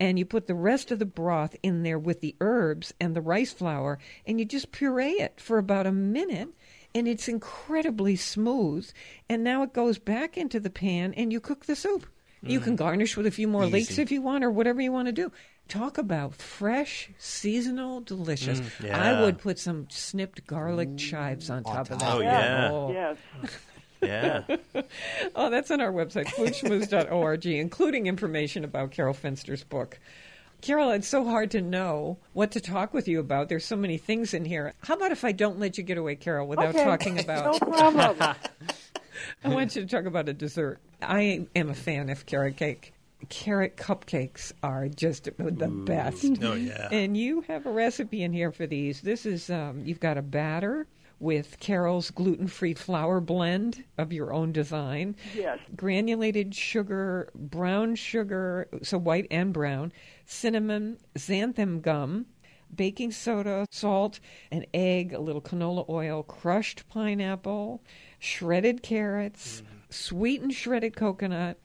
And you put the rest of the broth in there with the herbs and the rice flour, and you just puree it for about a minute, and it's incredibly smooth. And now it goes back into the pan, and you cook the soup. You can garnish with a few more leeks if you want, or whatever you want to do. Talk about fresh, seasonal, delicious. yeah. I would put some snipped garlic chives on top of that. Oh, yeah. Oh. Yes. Yeah. Oh, that's on our website, foodschmooze.org, including information about Carol Fenster's book. Carol, it's so hard to know what to talk with you about. There's so many things in here. How about if I don't let you get away, Carol, without Okay. talking No about? problem. I want you to talk about a dessert. I am a fan of carrot cake. Carrot cupcakes are just the best. Oh, yeah. And you have a recipe in here for these. This is um, you've got a batter with Carol's gluten-free flour blend of your own design. Yes. Granulated sugar, brown sugar, so white and brown, cinnamon, xanthan gum, baking soda, salt, an egg, a little canola oil, crushed pineapple, shredded carrots, mm-hmm. sweetened shredded coconut,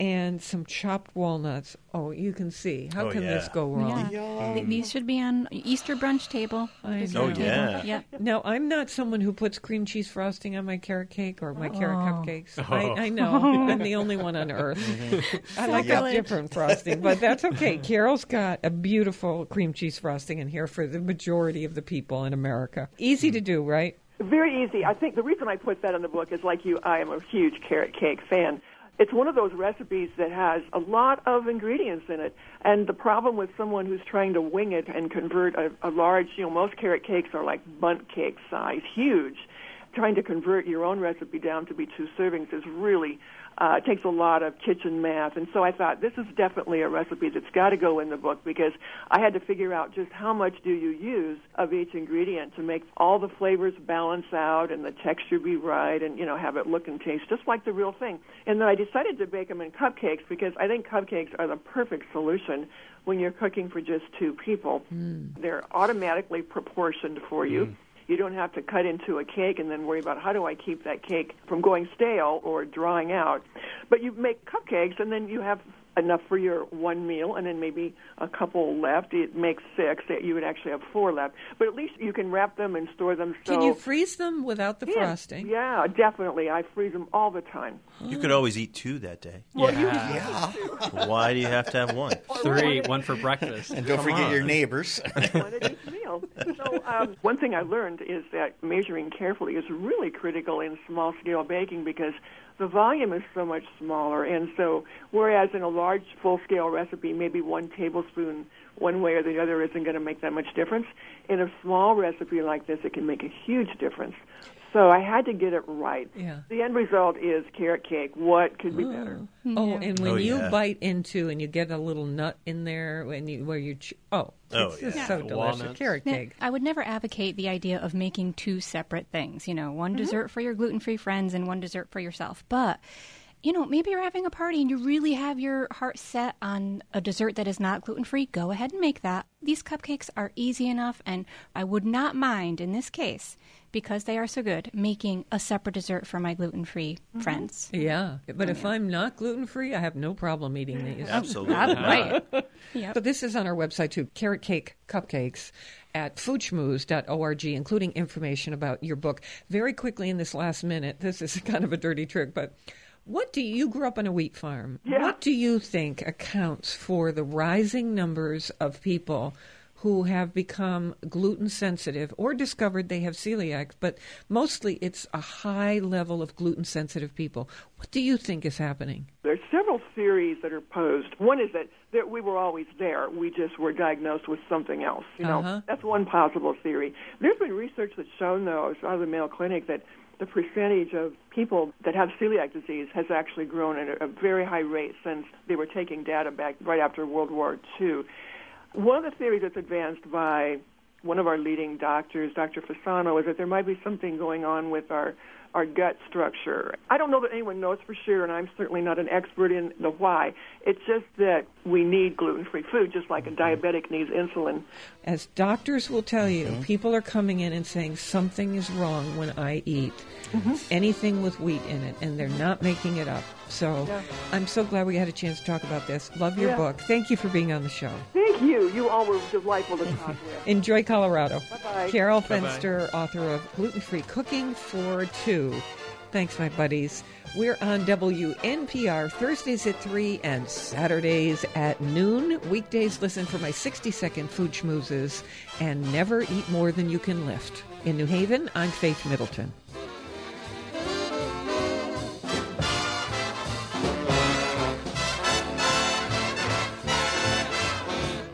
and some chopped walnuts. Oh, you can see. How Oh, can this go wrong? Yeah. Mm. Th- These should be on Easter brunch table. Oh, I know. Oh, table. yeah. Yep. Now, I'm not someone who puts cream cheese frosting on my carrot cake or my carrot Oh. cupcakes. Oh. I, I know. Oh. I'm the only one on earth. Mm-hmm. I like a different frosting, but that's okay. Carol's got a beautiful cream cheese frosting in here for the majority of the people in America. Easy mm. to do, right? Very easy. I think the reason I put that in the book is like you, I am a huge carrot cake fan. It's one of those recipes that has a lot of ingredients in it. And the problem with someone who's trying to wing it and convert a, a large, you know, most carrot cakes are like Bundt cake size, huge. Trying to convert your own recipe down to be two servings is really uh, it takes a lot of kitchen math. And so I thought this is definitely a recipe that's got to go in the book because I had to figure out just how much do you use of each ingredient to make all the flavors balance out and the texture be right and you know have it look and taste just like the real thing. And then I decided to bake them in cupcakes because I think cupcakes are the perfect solution when you're cooking for just two people. They're automatically proportioned for you. You don't have to cut into a cake and then worry about how do I keep that cake from going stale or drying out. But you make cupcakes and then you have enough for your one meal and then maybe a couple left. It makes six. You would actually have four left. But at least you can wrap them and store them so Can you freeze them without the Yeah, frosting? Yeah, definitely. I freeze them all the time. You could always eat two that day. Yeah. Why do you have to have one? Three, one for breakfast. And don't Come forget on. your neighbors. one at each meal. So um, one thing I learned is that measuring carefully is really critical in small scale baking because the volume is so much smaller. And so whereas in a large full scale recipe, maybe one tablespoon one way or the other isn't going to make that much difference, in a small recipe like this, it can make a huge difference. So I had to get it right. Yeah. The end result is carrot cake. What could be better? Oh, and when Oh, you yeah. bite into and you get a little nut in there when you where you ch- oh, Oh, it's just yeah. so delicious. Walnuts. Carrot Now, cake. I would never advocate the idea of making two separate things. You know, one mm-hmm. dessert for your gluten free friends and one dessert for yourself. But, you know, maybe you're having a party and you really have your heart set on a dessert that is not gluten free. Go ahead and make that. These cupcakes are easy enough, and I would not mind in this case, because they are so good, making a separate dessert for my gluten free mm-hmm. friends. Yeah, but if I'm not gluten free, I have no problem eating these. Absolutely. right. Yep. So this is on our website too, carrot cake cupcakes at foodschmooze.org, including information about your book. Very quickly in this last minute, this is kind of a dirty trick, but what do you, you grew up on a wheat farm? Yeah. What do you think accounts for the rising numbers of people who have become gluten sensitive or discovered they have celiac, but mostly it's a high level of gluten sensitive people. What do you think is happening? There's several theories that are posed. One is that, that we were always there. We just were diagnosed with something else. You know, Uh-huh. that's one possible theory. There's been research that's shown, though, out of the Mayo Clinic, that the percentage of people that have celiac disease has actually grown at a, very high rate since they were taking data back right after World War II. One of the theories that's advanced by one of our leading doctors, Dr. Fasano, is that there might be something going on with our our gut structure. I don't know that anyone knows for sure, and I'm certainly not an expert in the why. It's just that we need gluten free food, just like a diabetic needs insulin. As doctors will tell you, Mm-hmm. people are coming in and saying something is wrong when I eat Mm-hmm. anything with wheat in it, and they're not making it up. So Yeah. I'm so glad we had a chance to talk about this. Love your Yeah. book. Thank you for being on the show. Thank you. You all were delightful to talk with. Enjoy Colorado. Bye-bye. Carol Bye-bye. Fenster, author of Gluten Free Cooking for Two. Thanks, my buddies. We're on WNPR Thursdays at 3 and Saturdays at noon. Weekdays, listen for my 60 second food schmoozes and never eat more than you can lift. In New Haven, I'm Faith Middleton.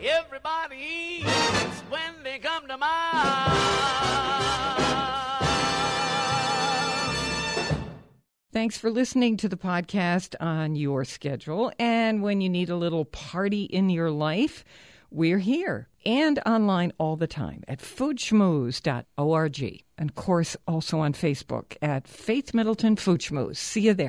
Everybody eats when they come to mind. Thanks for listening to the podcast on your schedule. And when you need a little party in your life, we're here and online all the time at foodschmooze.org. And of course, also on Facebook at Faith Middleton Food Schmooze. See you there.